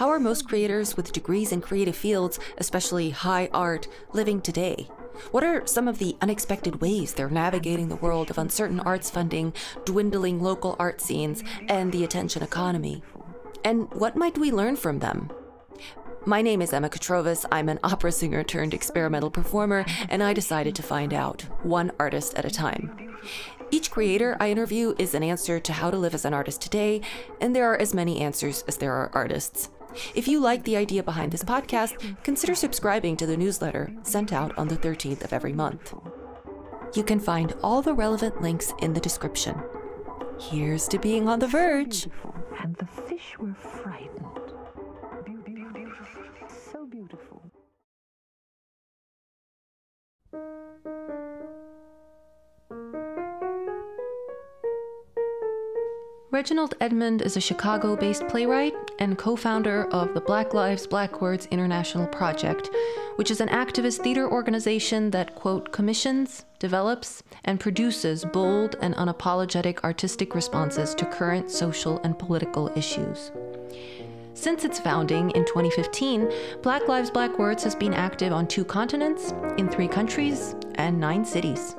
How are most creators with degrees in creative fields, especially high art, living today? What are some of the unexpected ways they're navigating the world of uncertain arts funding, dwindling local art scenes, and the attention economy? And what might we learn from them? My name is Emma Katrovas. I'm an opera singer turned experimental performer, and I decided to find out, one artist at a time. Each creator I interview is an answer to how to live as an artist today, and there are as many answers as there are artists. If you like the idea behind this podcast, consider subscribing to the newsletter sent out on the 13th of every month. You can find all the relevant links in the description. Here's to being on the verge. And the fish were frightened. So beautiful. Reginald Edmund is a Chicago based playwright and co founder of the Black Lives, Black Words International Project, which is an activist theater organization that, quote, commissions, develops, and produces bold and unapologetic artistic responses to current social and political issues. Since its founding in 2015, Black Lives, Black Words has been active on two continents, in three countries, and nine cities.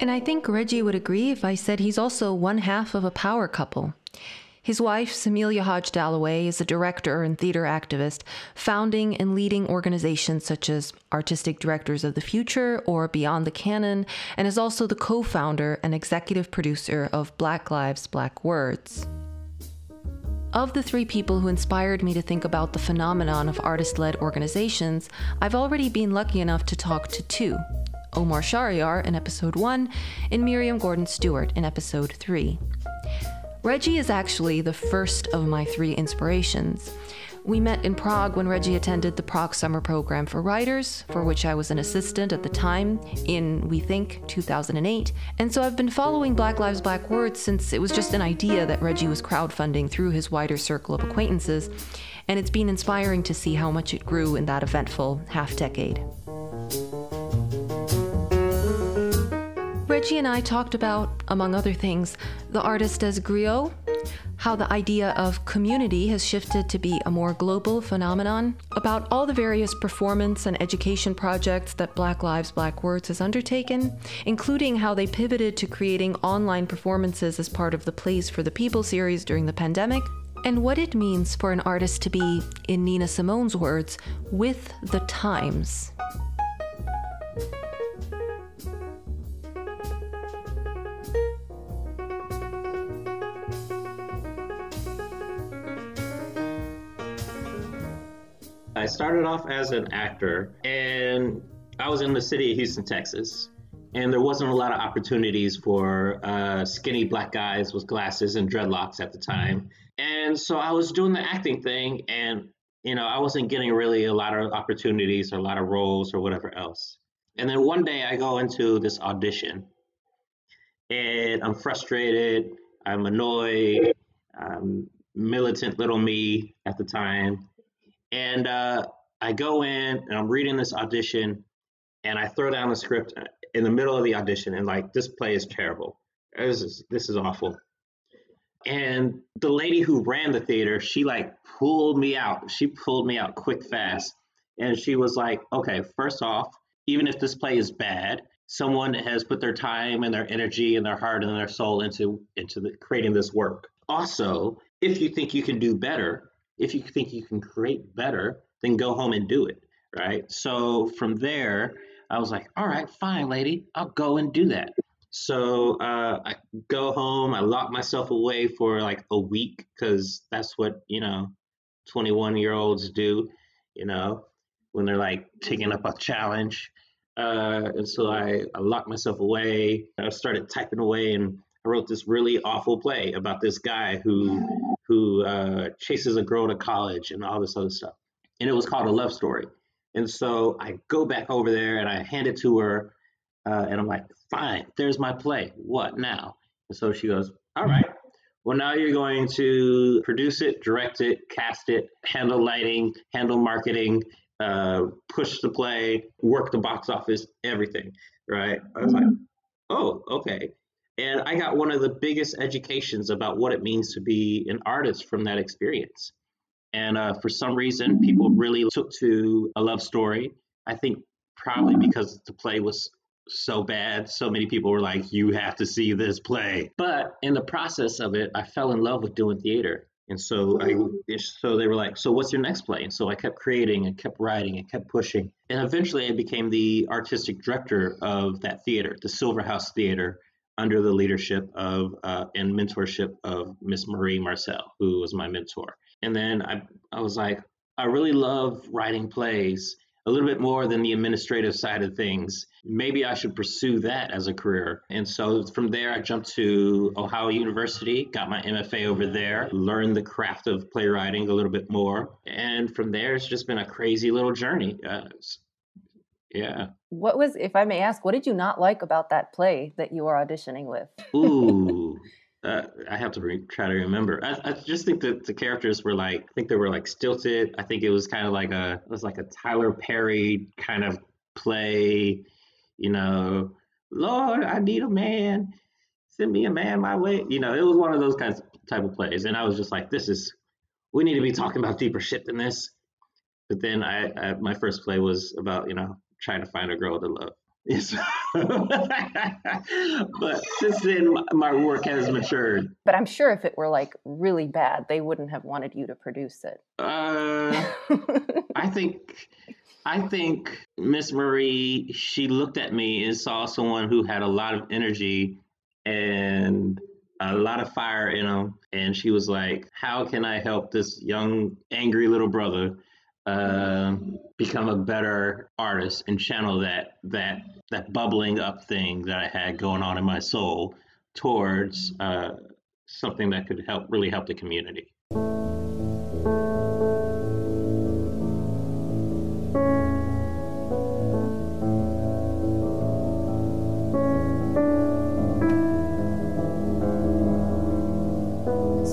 And I think Reggie would agree if I said he's also one half of a power couple. His wife, Simeilia Hodge Dallaway, is a director and theater activist, founding and leading organizations such as Artistic Directors of the Future or Beyond the Canon, and is also the co founder and executive producer of Black Lives, Black Words. Of the three people who inspired me to think about the phenomenon of artist led organizations, I've already been lucky enough to talk to two Omar Shahryar in episode 1, and Miriam Gordon Stewart in episode 3. Reggie is actually the first of my three inspirations. We met in Prague when Reggie attended the Prague Summer Program for Writers, for which I was an assistant at the time in, we think, 2008. And so I've been following Black Lives Black Words since it was just an idea that Reggie was crowdfunding through his wider circle of acquaintances. And it's been inspiring to see how much it grew in that eventful half decade. Reggie and I talked about, among other things, the artist as griot, how the idea of community has shifted to be a more global phenomenon, about all the various performance and education projects that Black Lives, Black Words has undertaken, including how they pivoted to creating online performances as part of the Plays for the People series during the pandemic, and what it means for an artist to be, in Nina Simone's words, with the times. Started off as an actor, and I was in the city of Houston, Texas. And there wasn't a lot of opportunities for uh, skinny black guys with glasses and dreadlocks at the time. And so I was doing the acting thing, and you know, I wasn't getting really a lot of opportunities or a lot of roles or whatever else. And then one day I go into this audition, and I'm frustrated, I'm annoyed, I'm militant little me at the time, and uh, I go in and I'm reading this audition and I throw down the script in the middle of the audition and like, this play is terrible. This is, this is awful. And the lady who ran the theater, she like pulled me out. She pulled me out quick, fast. And she was like, okay, first off, even if this play is bad, someone has put their time and their energy and their heart and their soul into into the, creating this work. Also, if you think you can do better, if you think you can create better, then go home and do it. Right. So from there, I was like, all right, fine, lady, I'll go and do that. So uh, I go home, I lock myself away for like a week because that's what, you know, 21 year olds do, you know, when they're like taking up a challenge. Uh, and so I, I locked myself away. I started typing away and I wrote this really awful play about this guy who who uh, chases a girl to college and all this other stuff. And it was called a love story. And so I go back over there and I hand it to her, uh, and I'm like, "Fine, there's my play. What now?" And so she goes, "All right. Well, now you're going to produce it, direct it, cast it, handle lighting, handle marketing, uh, push the play, work the box office, everything." Right? I was like, "Oh, okay." And I got one of the biggest educations about what it means to be an artist from that experience. And uh, for some reason, people really took to a love story. I think probably because the play was so bad. So many people were like, you have to see this play. But in the process of it, I fell in love with doing theater. And so I so they were like, so what's your next play? And so I kept creating and kept writing and kept pushing. And eventually I became the artistic director of that theater, the Silver House Theater, under the leadership of uh, and mentorship of Miss Marie Marcel, who was my mentor. And then I I was like, I really love writing plays a little bit more than the administrative side of things. Maybe I should pursue that as a career. And so from there, I jumped to Ohio University, got my MFA over there, learned the craft of playwriting a little bit more. And from there, it's just been a crazy little journey. Uh, yeah. What was, if I may ask, what did you not like about that play that you were auditioning with? Ooh. Uh, I have to re- try to remember. I, I, just think that the characters were like, I think they were like stilted. I think it was kind of like a, it was like a Tyler Perry kind of play, you know, Lord, I need a man. Send me a man my way. You know, it was one of those kinds of type of plays. And I was just like, this is, we need to be talking about deeper shit than this. But then I, I my first play was about, you know, trying to find a girl to love. Yes. but since then, my work has matured. But I'm sure if it were like really bad, they wouldn't have wanted you to produce it. Uh, I think, I think Miss Marie, she looked at me and saw someone who had a lot of energy and a lot of fire in them, and she was like, "How can I help this young, angry little brother?" Uh, become a better artist and channel that that that bubbling up thing that I had going on in my soul towards uh, something that could help really help the community.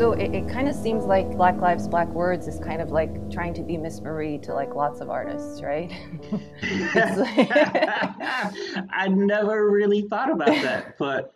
So it, it kind of seems like Black Lives, Black Words is kind of like trying to be Miss Marie to like lots of artists, right? I never really thought about that, but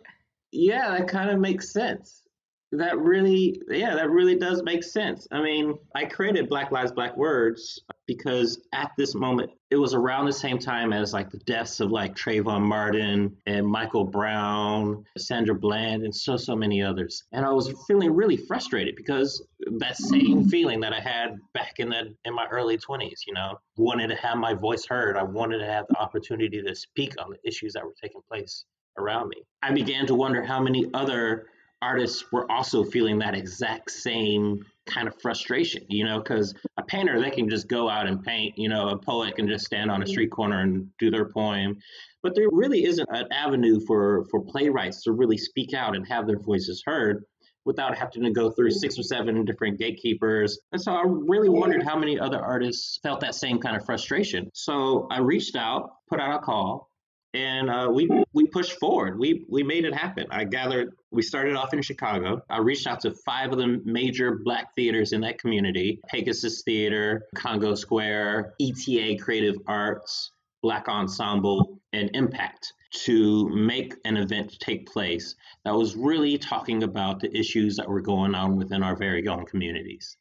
yeah, that kind of makes sense that really yeah that really does make sense i mean i created black lives black words because at this moment it was around the same time as like the deaths of like trayvon martin and michael brown sandra bland and so so many others. And i was feeling really frustrated because that same mm. feeling that i had back in that in my early 20s you know? Wanted to have my voice heard. I wanted to have the opportunity to speak on the issues that were taking place around me. I began to wonder how many other artists were also feeling that exact same kind of frustration, you know, because a painter, they can just go out and paint, you know, a poet can just stand on a street corner and do their poem. But there really isn't an avenue for, for playwrights to really speak out and have their voices heard without having to go through six or seven different gatekeepers. And so I really wondered how many other artists felt that same kind of frustration. So I reached out, put out a call, and uh, we we pushed forward. We we made it happen. I gathered. We started off in Chicago. I reached out to five of the major Black theaters in that community: Pegasus Theater, Congo Square, ETA Creative Arts, Black Ensemble, and MPAACT to make an event take place that was really talking about the issues that were going on within our very own communities.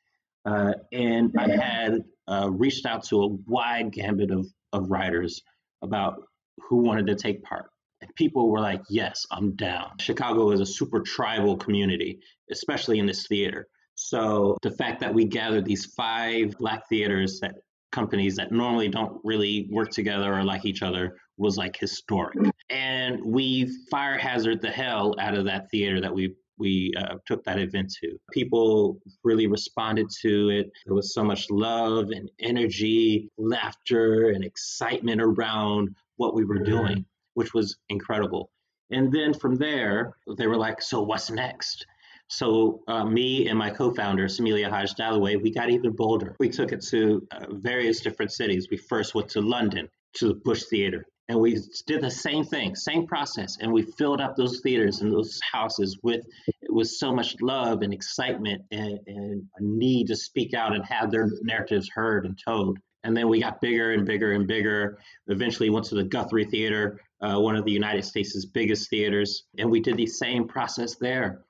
Uh, and I had uh, reached out to a wide gambit of, of writers about who wanted to take part. And people were like, yes, I'm down. Chicago is a super tribal community, especially in this theater. So the fact that we gathered these five black theaters that companies that normally don't really work together or like each other was like historic. And we fire hazard the hell out of that theater that we we uh, took that event to. People really responded to it. There was so much love and energy, laughter and excitement around what we were doing, which was incredible. And then from there, they were like, so what's next? So uh, me and my co-founder, Simeilia Hodge Dallaway, we got even bolder. We took it to uh, various different cities. We first went to London, to the Bush Theater, and we did the same thing, same process, and we filled up those theaters and those houses with with so much love and excitement and, and a need to speak out and have their narratives heard and told. And then we got bigger and bigger and bigger. Eventually went to the Guthrie Theater, uh, one of the United States' biggest theaters, and we did the same process there.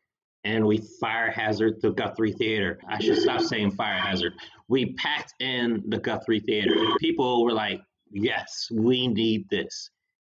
and we fire hazard the Guthrie Theater. I should stop saying fire hazard. We packed in the Guthrie Theater. People were like, yes, we need this.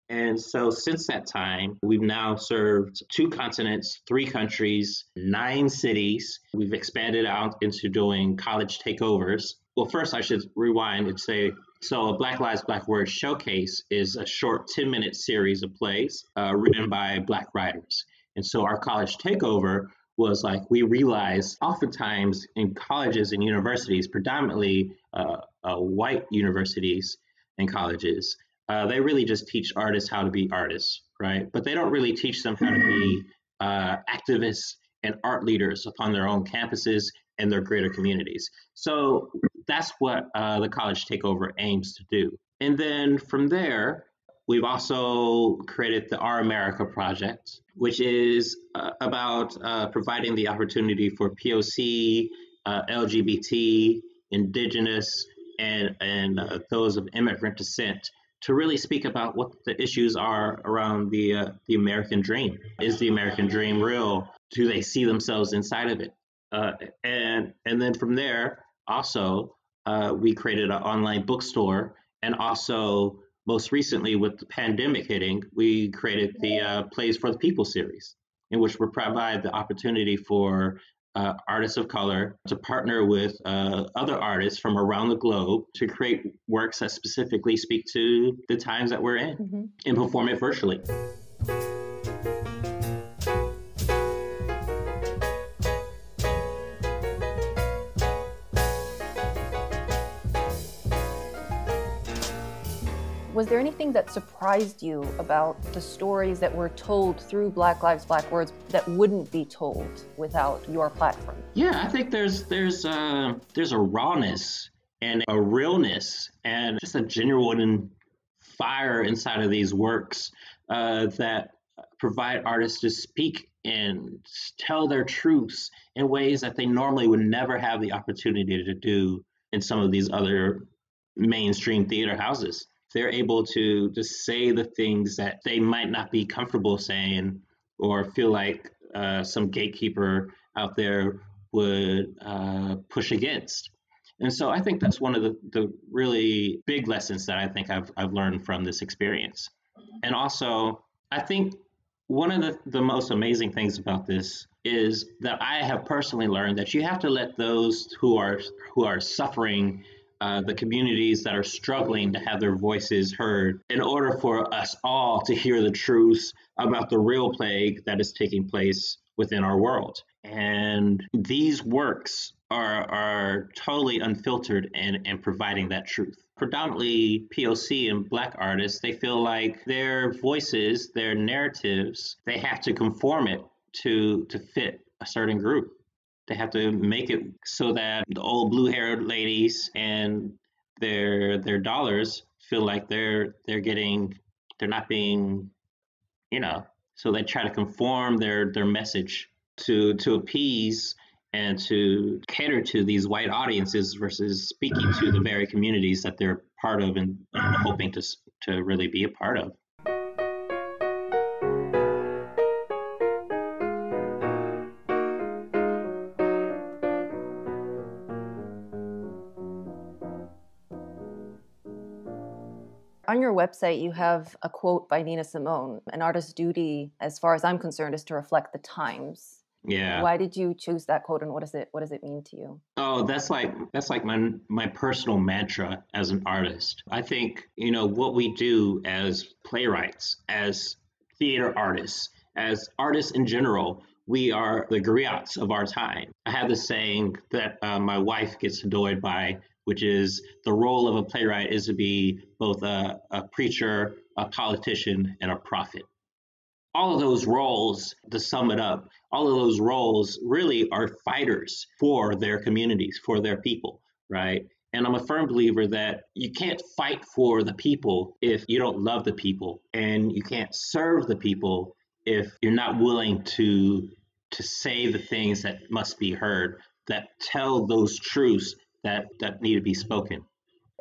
And so since that time, we've now served two continents, three countries, nine cities. We've expanded out into doing college takeovers. Well, first, I should rewind and say so, A Black Lives, Black Words Showcase is a short 10 minute series of plays uh, written by Black writers. And so, our college takeover was like we realized oftentimes in colleges and universities, predominantly uh, uh, white universities and colleges, uh, they really just teach artists how to be artists, right? But they don't really teach them how to be uh, activists and art leaders upon their own campuses and their greater communities. So that's what uh, the college takeover aims to do. And then from there, we've also created the Our America Project, which is uh, about uh, providing the opportunity for POC, uh, LGBT, Indigenous, and, and uh, those of immigrant descent to really speak about what the issues are around the uh, the American dream. Is the American dream real? Do they see themselves inside of it? Uh, and and then from there, also uh, we created an online bookstore, and also most recently with the pandemic hitting, we created the uh, Plays for the People series, in which we provide the opportunity for uh, artists of color to partner with uh, other artists from around the globe to create works that specifically speak to the times that we're in mm-hmm. and perform it virtually. There anything that surprised you about the stories that were told through Black Lives Black Words that wouldn't be told without your platform? Yeah, I think there's there's uh, there's a rawness and a realness and just a genuine fire inside of these works uh, that provide artists to speak and tell their truths in ways that they normally would never have the opportunity to do in some of these other mainstream theater houses they're able to just say the things that they might not be comfortable saying or feel like uh, some gatekeeper out there would uh, push against. And so I think that's one of the, the really big lessons that I think I've, I've learned from this experience. And also, I think one of the, the most amazing things about this is that I have personally learned that you have to let those who are who are suffering uh, the communities that are struggling to have their voices heard in order for us all to hear the truth about the real plague that is taking place within our world. And these works are, are totally unfiltered and, and providing that truth. Predominantly POC and Black artists, they feel like their voices, their narratives, they have to conform it to, to fit a certain group. They have to make it so that the old blue-haired ladies and their their dollars feel like they're they're getting they're not being, you know. So they try to conform their their message to to appease and to cater to these white audiences versus speaking to the very communities that they're part of and, and hoping to to really be a part of. Website, you have a quote by Nina Simone An artist's duty, as far as I'm concerned, is to reflect the times. Yeah. Why did you choose that quote and what does it what does it mean to you? Oh, that's like that's like my my personal mantra as an artist. I think, you know, what we do as playwrights, as theater artists, as artists in general, we are the griots of our time. I have this saying that uh, my wife gets annoyed by which is the role of a playwright is to be both a, a preacher, a politician, and a prophet. All of those roles, to sum it up, all of those roles really are fighters for their communities, for their people, right? And I'm a firm believer that you can't fight for the people if you don't love the people, and you can't serve the people if you're not willing to to say the things that must be heard, that tell those truths that that need to be spoken.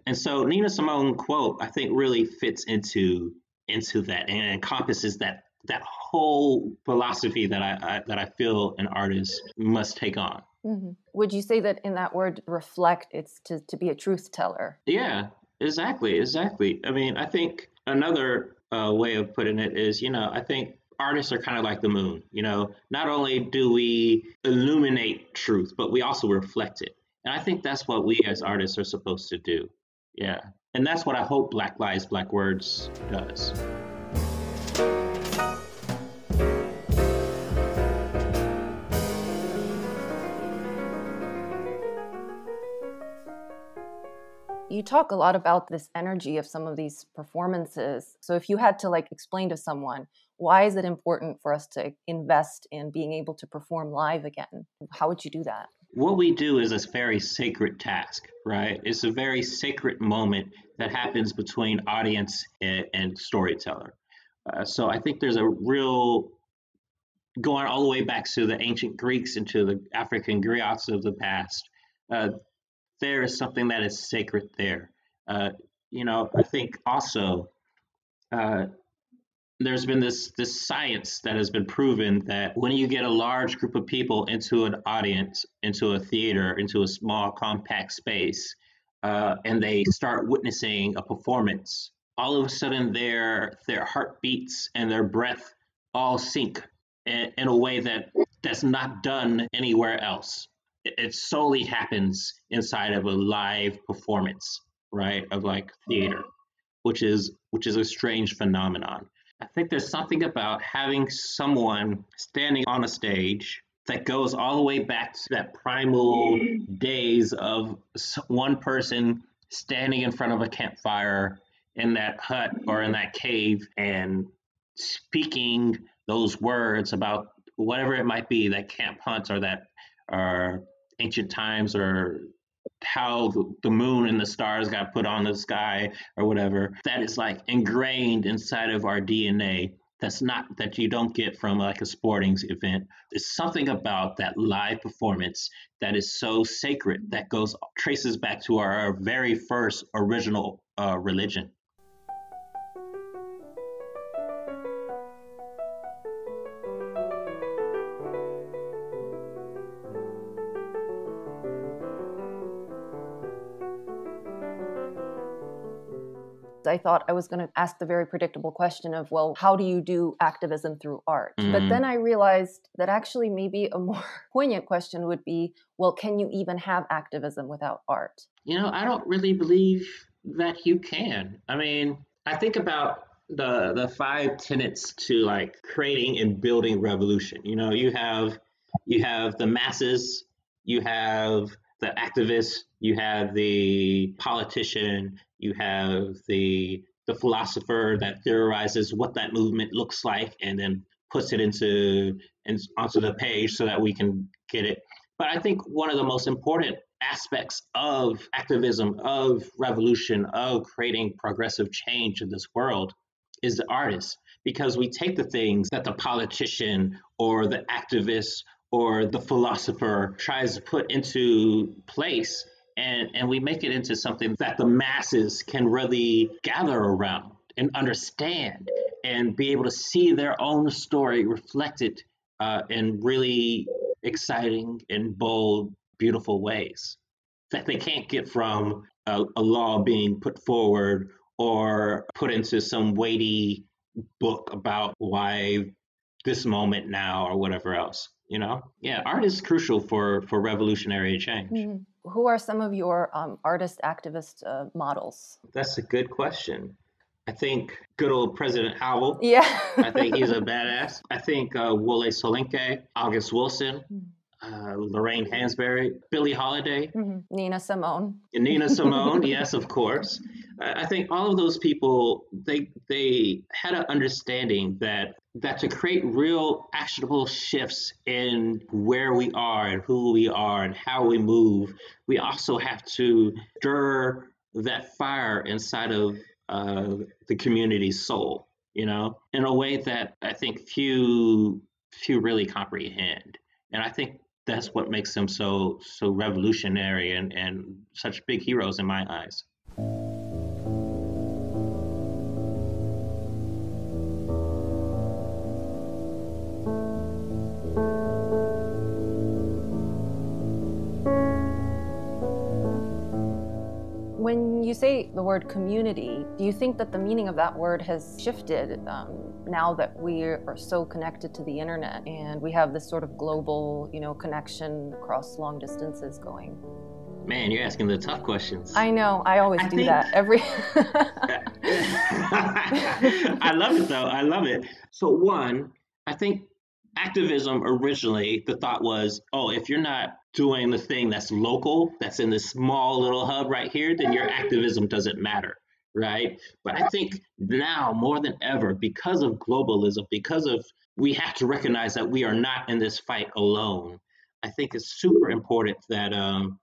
And so Nina Simone quote I think really fits into into that and encompasses that that whole philosophy that I, I that I feel an artist must take on. Mm-hmm. Would you say that in that word reflect, it's to, to be a truth teller? Yeah, exactly, exactly. I mean, I think another uh, way of putting it is, you know, I think artists are kind of like the moon. You know, not only do we illuminate truth, but we also reflect it. And I think that's what we as artists are supposed to do. Yeah. And that's what I hope Black Lives, Black Words does. You talk a lot about this energy of some of these performances. So if you had to like explain to someone why is it important for us to invest in being able to perform live again? How would you do that? What we do is a very sacred task, right? It's a very sacred moment that happens between audience and, and storyteller. Uh, so I think there's a real going all the way back to the ancient Greeks and to the African griots of the past. Uh, there is something that is sacred there. Uh, you know, I think also uh, there's been this this science that has been proven that when you get a large group of people into an audience, into a theater, into a small compact space, uh, and they start witnessing a performance, all of a sudden their their heartbeats and their breath all sync in, in a way that that's not done anywhere else. It, it solely happens inside of a live performance, right? Of like theater, which is which is a strange phenomenon. I think there's something about having someone standing on a stage that goes all the way back to that primal days of one person standing in front of a campfire in that hut or in that cave and speaking those words about whatever it might be that camp hunts or that are ancient times or how the moon and the stars got put on the sky or whatever that is like ingrained inside of our dna that's not that you don't get from like a sporting event. There's something about that live performance that is so sacred that goes traces back to our, our very first original uh, religion I thought I was going to ask the very predictable question of, well, how do you do activism through art? Mm. But then. I realized that actually maybe a more poignant question would be, well, can you even have activism without art? You know, I don't really believe that you can. I mean, I think about the the five tenets to like creating and building revolution. You know, you have you have the masses, you have the activist, you have the politician, you have the the philosopher that theorizes what that movement looks like and then puts it into and onto the page so that we can get it. But I think one of the most important aspects of activism, of revolution, of creating progressive change in this world is the artist. Because we take the things that the politician or the activist or the philosopher tries to put into place and, and we make it into something that the masses can really gather around and understand and be able to see their own story reflected uh, in really exciting and bold, beautiful ways that they can't get from a, a law being put forward or put into some weighty book about why this moment now or whatever else you know yeah art is crucial for for revolutionary change mm-hmm. who are some of your um, artist activist uh, models that's a good question i think good old president Havel. yeah i think he's a badass i think uh, wole soyinka august wilson mm-hmm. Uh, Lorraine Hansberry, Billie Holiday, mm-hmm. Nina Simone. Nina Simone, yes, of course. I think all of those people they they had an understanding that that to create real actionable shifts in where we are and who we are and how we move, we also have to stir that fire inside of uh, the community's soul, you know, in a way that I think few few really comprehend. And I think that's what makes them so so revolutionary and, and such big heroes in my eyes. When you say the word community, do you think that the meaning of that word has shifted um, now that we are so connected to the internet and we have this sort of global, you know, connection across long distances going? Man, you're asking the tough questions. I know. I always I do think... that every. I love it though. I love it. So one, I think activism originally the thought was, oh, if you're not doing the thing that's local, that's in this small little hub right here, then your activism doesn't matter, right? But I think now more than ever, because of globalism, because of we have to recognize that we are not in this fight alone. I think it's super important that um,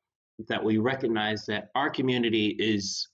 that we recognize that our community is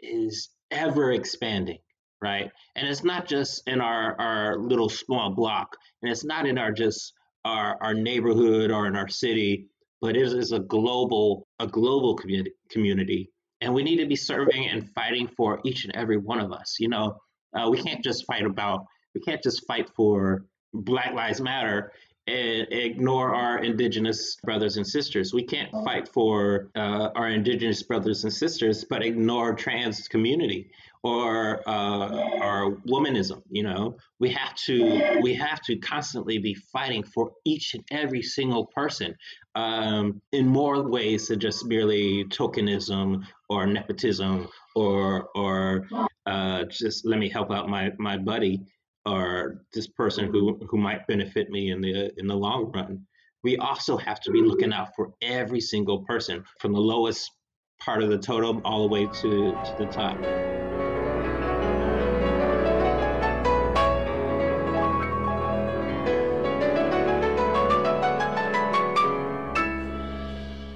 is ever expanding, right? And it's not just in our our little small block, and it's not in our just our our neighborhood or in our city but it is a global a global community community and we need to be serving and fighting for each and every one of us you know? Uh, we can't just fight about we can't just fight for black lives matter and ignore our indigenous brothers and sisters we can't fight for uh, our indigenous brothers and sisters but ignore trans community or uh, womanism. You know, we have to we have to constantly be fighting for each and every single person um, in more ways than just merely tokenism or nepotism or or uh, just let me help out my my buddy or this person who who might benefit me in the in the long run. We also have to be looking out for every single person from the lowest part of the totem all the way to, to the top.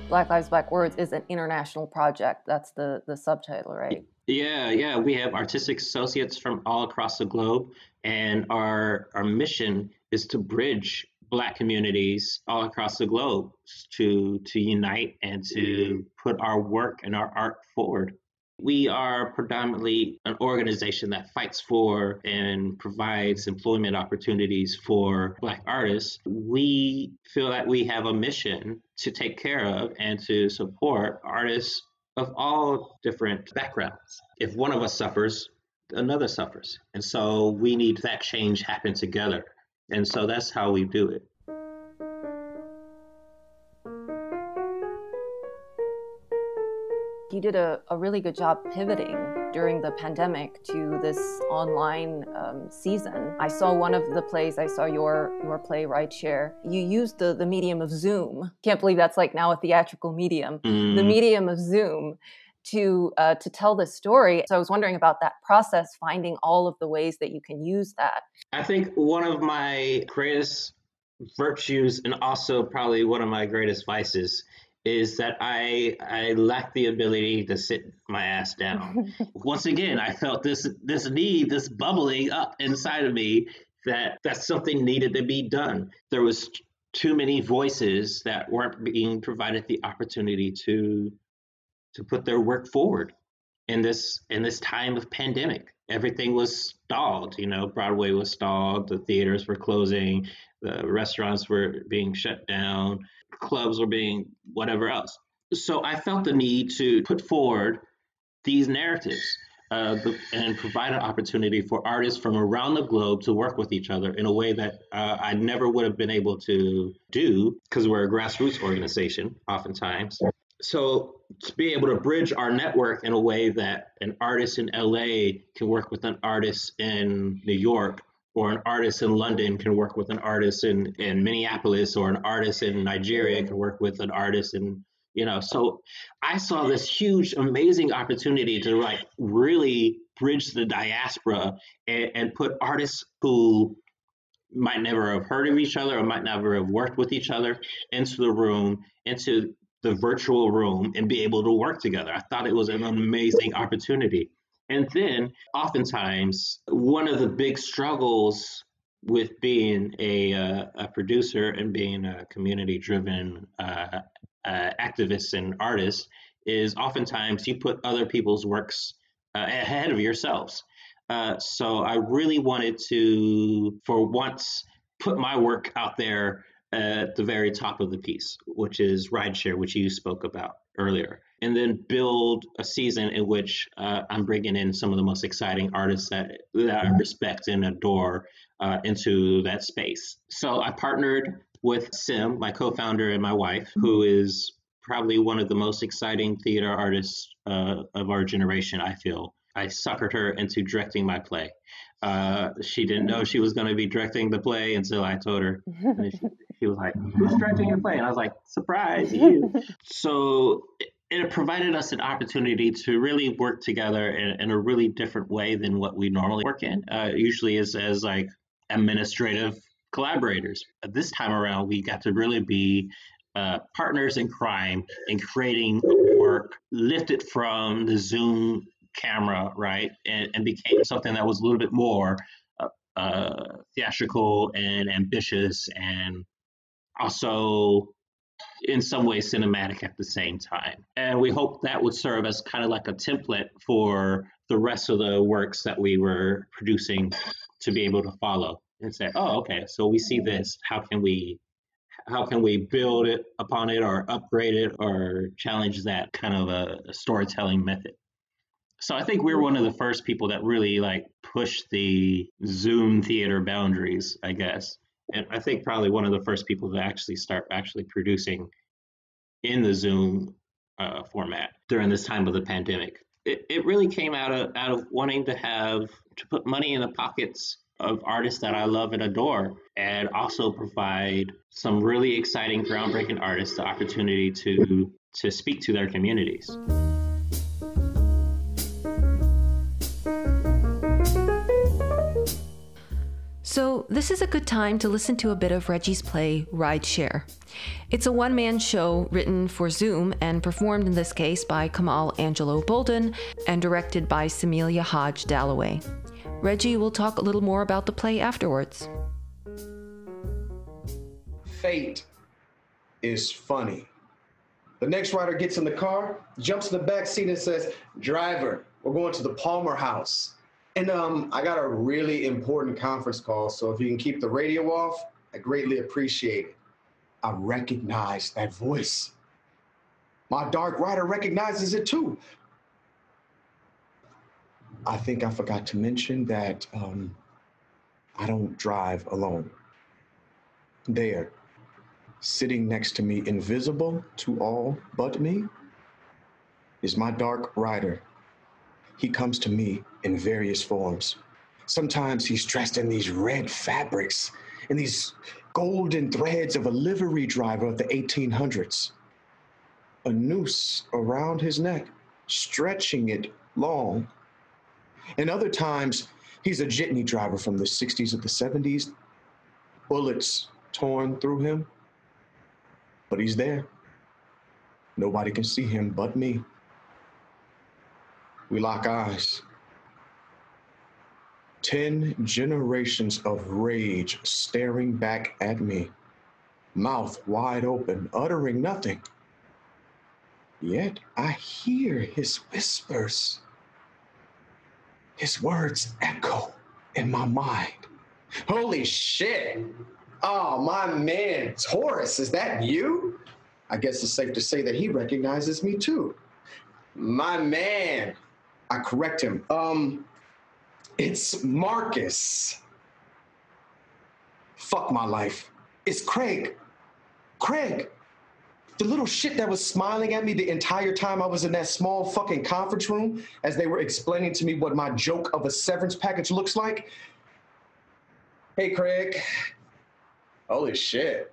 Black Lives Black Words is an international project. That's the the subtitle, right? Yeah, yeah. We have artistic associates from all across the globe, and our our mission is to bridge Black communities all across the globe to to unite and to put our work and our art forward. We are predominantly an organization that fights for and provides employment opportunities for Black artists. We feel that we have a mission to take care of and to support artists of all different backgrounds. If one of us suffers, another suffers. And so we need that change happen together. And so that's how we do it. you did a, a really good job pivoting during the pandemic to this online um, season. I saw one of the plays, I saw your your play Rideshare. You used the, the medium of Zoom. Can't believe that's like now a theatrical medium. Mm. The medium of Zoom to uh, to tell this story. So I was wondering about that process, finding all of the ways that you can use that. I think one of my greatest virtues and also probably one of my greatest vices is that I I lack the ability to sit my ass down. Once again, I felt this this need, this bubbling up inside of me that that something needed to be done. There was too many voices that weren't being provided the opportunity to to put their work forward in this in this time of pandemic. Everything was stalled. You know, Broadway was stalled. The theaters were closing. The restaurants were being shut down clubs or being whatever else. So I felt the need to put forward these narratives uh, and provide an opportunity for artists from around the globe to work with each other in a way that uh, I never would have been able to do because we're a grassroots organization, oftentimes. So to be able to bridge our network in a way that an artist in LA can work with an artist in New York or an artist in London can work with an artist in, in Minneapolis or an artist in Nigeria can work with an artist in you know so I saw this huge amazing opportunity to like really bridge the diaspora and, and put artists who might never have heard of each other or might never have worked with each other into the room into the virtual room and be able to work together. I thought it was an amazing opportunity. And then, oftentimes, one of the big struggles with being a, uh, a producer and being a community driven uh, uh, activist and artist is oftentimes you put other people's works uh, ahead of yourselves. Uh, so I really wanted to, for once, put my work out there at the very top of the piece, which is rideshare, which you spoke about earlier, and then build a season in which uh, I'm bringing in some of the most exciting artists that, that I respect and adore uh, into that space. So I partnered with Sim, my co founder, and my wife, who is probably one of the most exciting theater artists uh, of our generation, I feel. I suckered her into directing my play. Uh, she didn't know she was going to be directing the play until I told her. She, she, was like, "Who's directing your play?" And I was like, "Surprise, you!" so it, provided us an opportunity to really work together in, in, a really different way than what we normally work in. Uh, usually, as as like administrative collaborators. This time around, we got to really be uh, partners in crime in creating work lifted from the Zoom camera, right, and, and became something that was a little bit more uh, uh, theatrical and ambitious, and also in some ways cinematic at the same time. And we hope that would serve as kind of like a template for the rest of the works that we were producing to be able to follow and say, oh, okay, so we see this. How can we how can we build it upon it or upgrade it or challenge that kind of a, storytelling method so i think we were one of the first people that really like pushed the zoom theater boundaries i guess and i think probably one of the first people to actually start actually producing in the zoom uh, format during this time of the pandemic it, it really came out of out of wanting to have to put money in the pockets of artists that I love and adore, and also provide some really exciting, groundbreaking artists the opportunity to to speak to their communities. This is a good time to listen to a bit of Reggie's play, Rideshare. It's a one man show written for Zoom and performed in this case by Kamal Angelo Bolden and directed by Simeilia Hodge Dallaway. Reggie will talk a little more about the play afterwards. Fate is funny. The next rider gets in the car, jumps in the back seat, and says, Driver, we're going to the Palmer house. And um, I got a really important conference call, so if you can keep the radio off, I greatly appreciate it. I recognize that voice. My dark rider recognizes it too. I think I forgot to mention that um, I don't drive alone. There, sitting next to me, invisible to all but me, is my dark rider. He comes to me in various forms. Sometimes he's dressed in these red fabrics and these golden threads of a livery driver of the 1800s. A noose around his neck, stretching it long and other times, he's a jitney driver from the 60s or the 70s, bullets torn through him, but he's there. Nobody can see him but me. We lock eyes. Ten generations of rage staring back at me, mouth wide open, uttering nothing. Yet I hear his whispers. His words echo in my mind. Holy shit. Oh, my man, Taurus, is that you? I guess it's safe to say that he recognizes me too. My man. I correct him. Um, it's Marcus. Fuck my life. It's Craig. Craig. The little shit that was smiling at me the entire time I was in that small fucking conference room as they were explaining to me what my joke of a severance package looks like. Hey, Craig. Holy shit.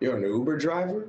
You're an Uber driver?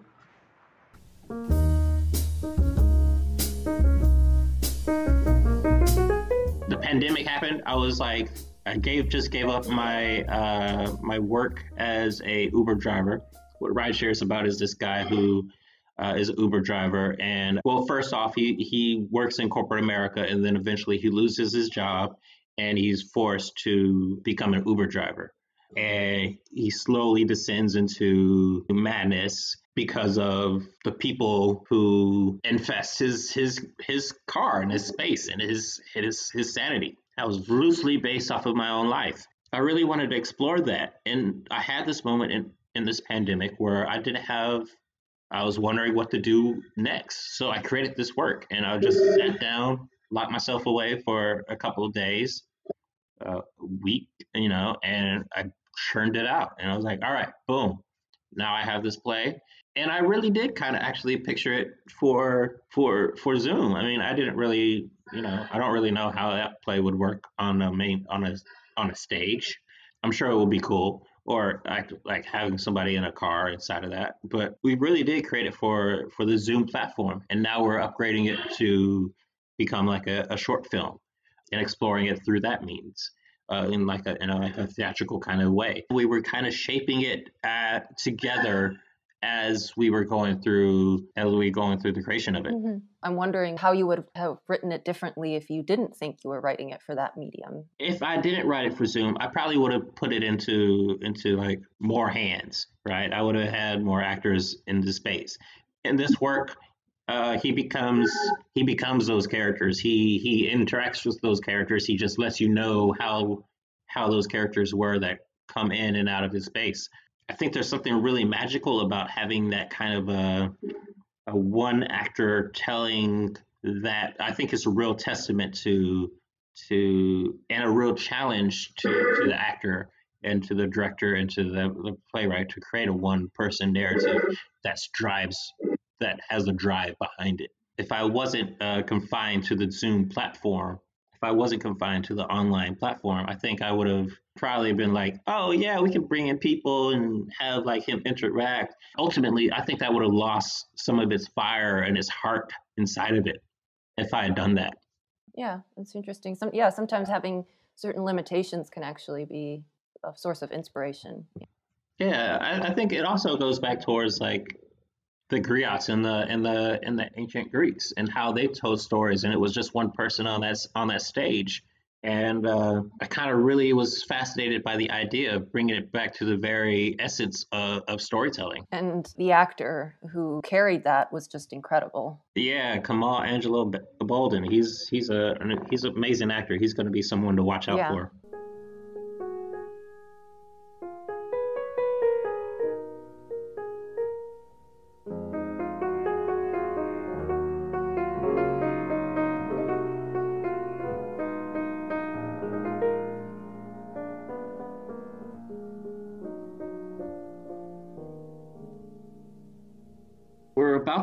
Pandemic happened. I was like, I gave just gave up my uh, my work as a Uber driver what rideshare is about is this guy who uh, is an Uber driver, and well, first off, he he works in corporate America, and then eventually he loses his job, and he's forced to become an Uber driver, and he slowly descends into madness because of the people who infest his his his car and his space and his his his sanity. That was loosely based off of my own life. I really wanted to explore that, and I had this moment in in this pandemic where I didn't have I was wondering what to do next. So I created this work and I just sat down, locked myself away for a couple of days, a week, you know, and I churned it out. And I was like, all right, boom. Now I have this play. And I really did kind of actually picture it for for for Zoom. I mean, I didn't really, you know, I don't really know how that play would work on a main on a on a stage. I'm sure it would be cool or like, like having somebody in a car inside of that. But we really did create it for for the Zoom platform, and now we're upgrading it to become like a, a short film and exploring it through that means. Uh, in like a in a, like a theatrical kind of way, we were kind of shaping it at, together as we were going through as we were going through the creation of it. Mm-hmm. I'm wondering how you would have written it differently if you didn't think you were writing it for that medium. If I didn't write it for Zoom, I probably would have put it into into like more hands, right? I would have had more actors in the space. In this work, uh, he becomes he becomes those characters. He he interacts with those characters. He just lets you know how how those characters were that come in and out of his space. I think there's something really magical about having that kind of a, a one actor telling that. I think it's a real testament to to and a real challenge to, to the actor and to the director and to the, the playwright to create a one person narrative that drives that has a drive behind it. If I wasn't uh, confined to the Zoom platform, I wasn't confined to the online platform, I think I would have probably been like, oh yeah, we can bring in people and have like him interact. Ultimately, I think that would have lost some of its fire and its heart inside of it if I had done that. Yeah, it's interesting. Some yeah, sometimes having certain limitations can actually be a source of inspiration. Yeah, I, I think it also goes back towards like the griots and the and the and the ancient Greeks and how they told stories, and it was just one person on that on that stage and uh, I kind of really was fascinated by the idea of bringing it back to the very essence of, of, storytelling. And the actor who carried that was just incredible. Yeah, Kamal Angelo Bolden. He's he's a he's an amazing actor. He's going to be someone to watch out yeah. for.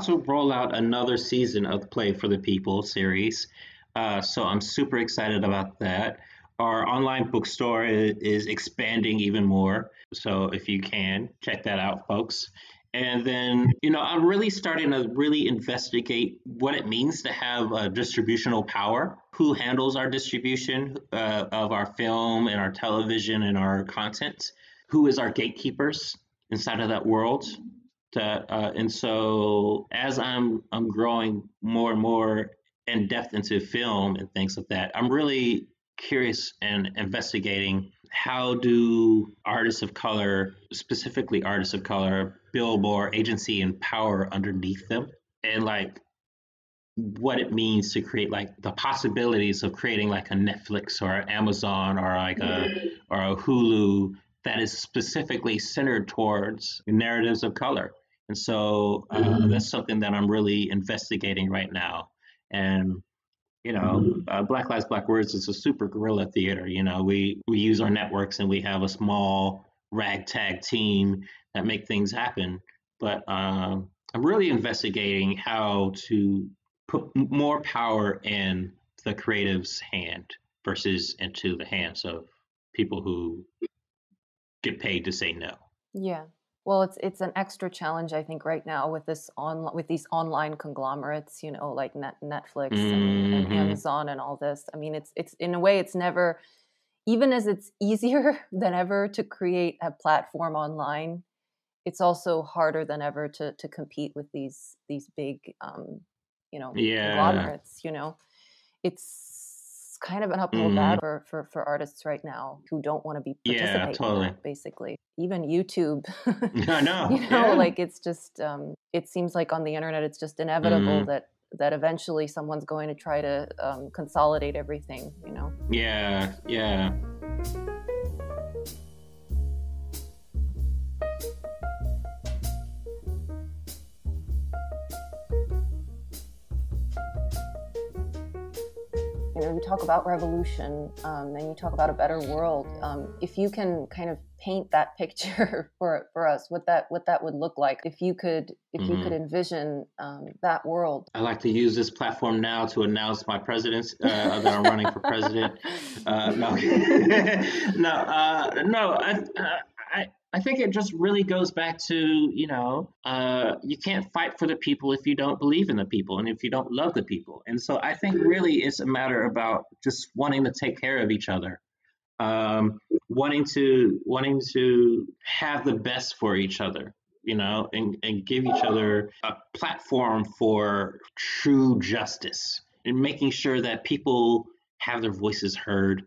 To roll out another season of Play for the People series. Uh, so I'm super excited about that. Our online bookstore is expanding even more. So if you can, check that out, folks. And then, you know, I'm really starting to really investigate what it means to have a distributional power. Who handles our distribution uh, of our film and our television and our content? Who is our gatekeepers inside of that world? That uh, and so as I'm I'm growing more and more in depth into film and things like that, I'm really curious and investigating how do artists of color, specifically artists of color, build more agency and power underneath them, and like what it means to create like the possibilities of creating like a Netflix or Amazon or like a or a Hulu that is specifically centered towards narratives of color and so uh, mm-hmm. that's something that I'm really investigating right now. And you know, mm-hmm. uh, Black Lives Black Words is a super guerrilla theater. You know, we we use our networks and we have a small ragtag team that make things happen. But um, I'm really investigating how to put more power in the creative's hand versus into the hands of people who get paid to say no. Yeah. Well, it's it's an extra challenge, I think, right now with this on with these online conglomerates, you know, like Net, Netflix mm-hmm. and, and, mm-hmm. Amazon and all this. I mean, it's it's in a way, it's never, even as it's easier than ever to create a platform online, it's also harder than ever to to compete with these these big, um, you know, yeah. conglomerates. You know, it's kind of an uphill mm-hmm. battle for, for, for artists right now who don't want to be participating yeah, totally. Basically even youtube i know you know yeah. like it's just um, it seems like on the internet it's just inevitable mm-hmm. that that eventually someone's going to try to um, consolidate everything you know yeah yeah you talk about revolution um, and you talk about a better world. Um, if you can kind of paint that picture for for us, what that what that would look like, if you could if mm-hmm. you could mm-hmm. envision um, that world. I like to use this platform now to announce my presidents uh, that I'm running for president. Uh, no, no, uh, no. I, uh, I I think it just really goes back to, you know, uh, you can't fight for the people if you don't believe in the people and if you don't love the people. And so I think really it's a matter about just wanting to take care of each other, um, wanting to wanting to have the best for each other, you know, and, and give each other a platform for true justice and making sure that people have their voices heard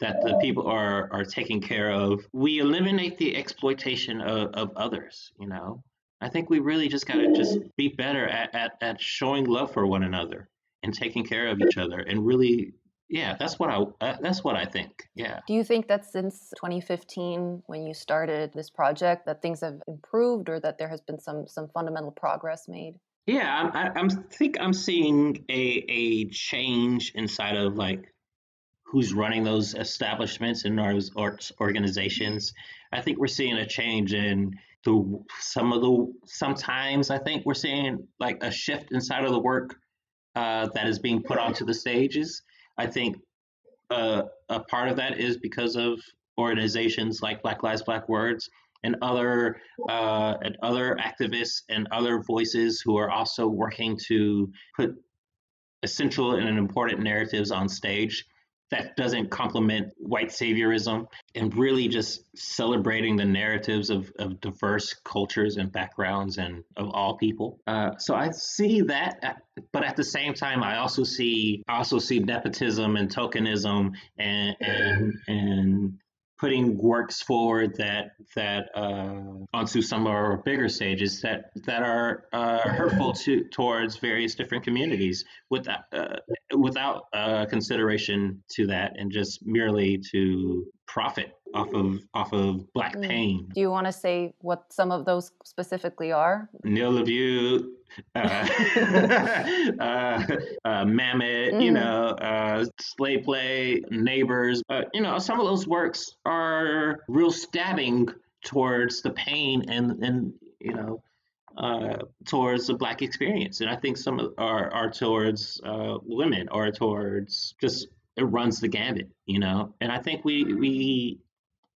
that the people are are taken care of. We eliminate the exploitation of, of others. You know, I think we really just got to just be better at, at at showing love for one another and taking care of each other, and really. Yeah, that's what I uh, that's what I think. Yeah. Do you think that since 2015 when you started this project that things have improved or that there has been some some fundamental progress made? Yeah, I, I'm think I'm seeing a a change inside of like who's running those establishments and those arts organizations. I think we're seeing a change in the some of the sometimes I think we're seeing like a shift inside of the work uh, that is being put onto the stages. I think uh, a part of that is because of organizations like Black Lives Black Words and other uh, and other activists and other voices who are also working to put essential and important narratives on stage that doesn't complement white saviorism and really just celebrating the narratives of, of diverse cultures and backgrounds and of all people. Uh, so I see that, uh, but at the same time, I also see I also see nepotism and tokenism and and and putting works forward that that uh, onto some of our bigger stages that that are uh, hurtful to towards various different communities without uh, without uh, consideration to that and just merely to profit off of off of black mm. pain. Do you want to say what some of those specifically are? Neil LaBute, uh, uh, uh, Mammoth, mm. you know, uh, Slave Play, Neighbors. Uh, you know, some of those works are real stabbing towards the pain and and you know. Uh, towards the black experience, and I think some are are towards women or towards just it runs the gambit, you know. And I think we we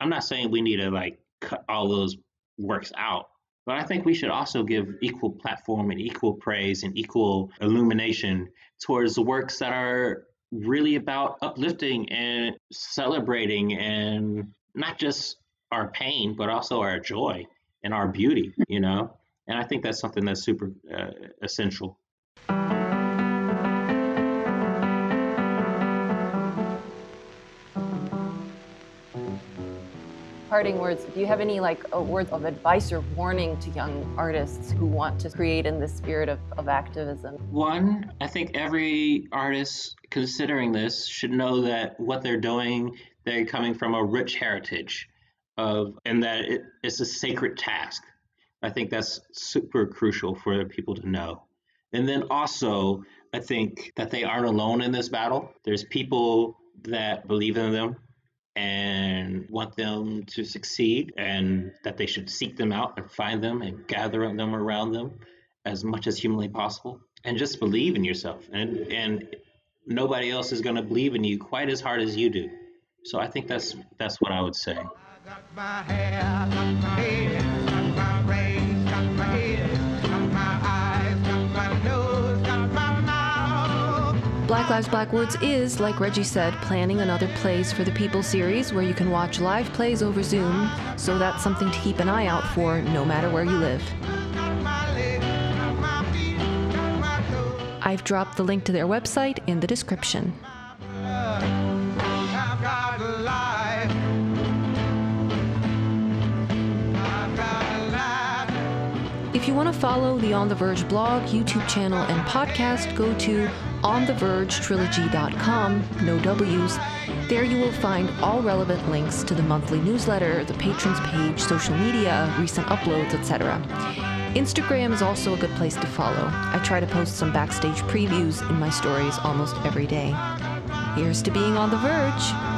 I'm not saying we need to like cut all those works out, but I think we should also give equal platform and equal praise and equal illumination towards the works that are really about uplifting and celebrating and not just our pain, but also our joy and our beauty, you know? And I think that's something that's super uh, essential. Parting words, do you have any like a words of advice or warning to young artists who want to create in this spirit of, of activism? One, I think every artist considering this should know that what they're doing, they're coming from a rich heritage of, and that it, it's a sacred task. I think that's super crucial for people to know. And then also, I think that they aren't alone in this battle. There's people that believe in them and want them to succeed and that they should seek them out and find them and gather them around them as much as humanly possible. And just believe in yourself. And and nobody else is going to believe in you quite as hard as you do. So i think that's that's what i would say Black Lives Black Words is, like Reggie said, planning another Plays for the People series where you can watch live plays over Zoom, so that's something to keep an eye out for no matter where you live. I've dropped the link to their website in the description. If you want to follow the On the Verge blog, YouTube channel, and podcast, go to onthevergetrilogy.com, no W's. There you will find all relevant links to the monthly newsletter, the patrons page, social media, recent uploads, etc. Instagram is also a good place to follow. I try to post some backstage previews in my stories almost every day. Here's to being on the verge.